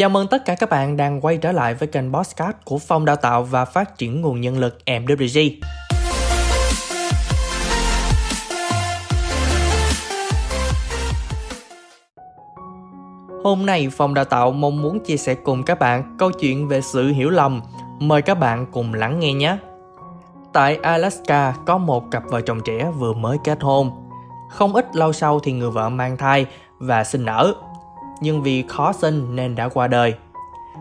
Chào mừng tất cả các bạn đang quay trở lại với kênh Podcast của Phòng Đào tạo và Phát triển Nguồn Nhân lực MWG. Hôm nay Phòng Đào tạo mong muốn chia sẻ cùng các bạn câu chuyện về sự hiểu lầm. Mời các bạn cùng lắng nghe nhé. Tại Alaska, có một cặp vợ chồng trẻ vừa mới kết hôn. Không ít lâu sau thì người vợ mang thai và sinh nở nhưng vì khó sinh nên đã qua đời.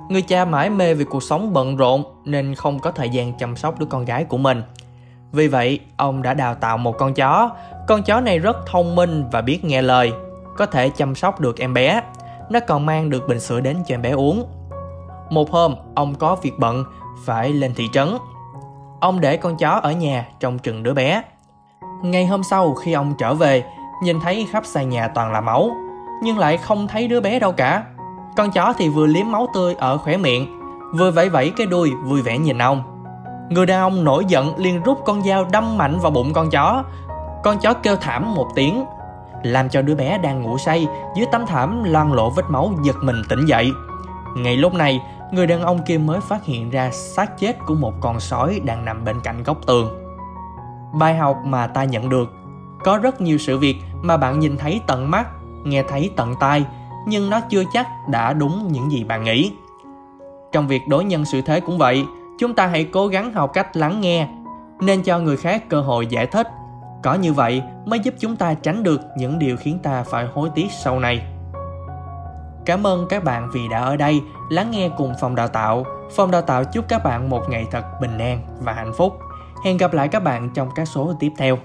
Người cha mãi mê vì cuộc sống bận rộn nên không có thời gian chăm sóc đứa con gái của mình. Vì vậy, ông đã đào tạo một con chó. Con chó này rất thông minh và biết nghe lời, có thể chăm sóc được em bé. Nó còn mang được bình sữa đến cho em bé uống. Một hôm, ông có việc bận, phải lên thị trấn. Ông để con chó ở nhà trông chừng đứa bé. Ngày hôm sau khi ông trở về, nhìn thấy khắp sàn nhà toàn là máu, nhưng lại không thấy đứa bé đâu cả. Con chó thì vừa liếm máu tươi ở khỏe miệng, vừa vẫy vẫy cái đuôi vui vẻ nhìn ông. Người đàn ông nổi giận liền rút con dao đâm mạnh vào bụng con chó. Con chó kêu thảm một tiếng, làm cho đứa bé đang ngủ say dưới tấm thảm loang lộ vết máu giật mình tỉnh dậy. Ngay lúc này, người đàn ông kia mới phát hiện ra xác chết của một con sói đang nằm bên cạnh góc tường. Bài học mà ta nhận được Có rất nhiều sự việc mà bạn nhìn thấy tận mắt nghe thấy tận tai, nhưng nó chưa chắc đã đúng những gì bạn nghĩ. Trong việc đối nhân xử thế cũng vậy, chúng ta hãy cố gắng học cách lắng nghe, nên cho người khác cơ hội giải thích. Có như vậy mới giúp chúng ta tránh được những điều khiến ta phải hối tiếc sau này. Cảm ơn các bạn vì đã ở đây lắng nghe cùng phòng đào tạo. Phòng đào tạo chúc các bạn một ngày thật bình an và hạnh phúc. Hẹn gặp lại các bạn trong các số tiếp theo.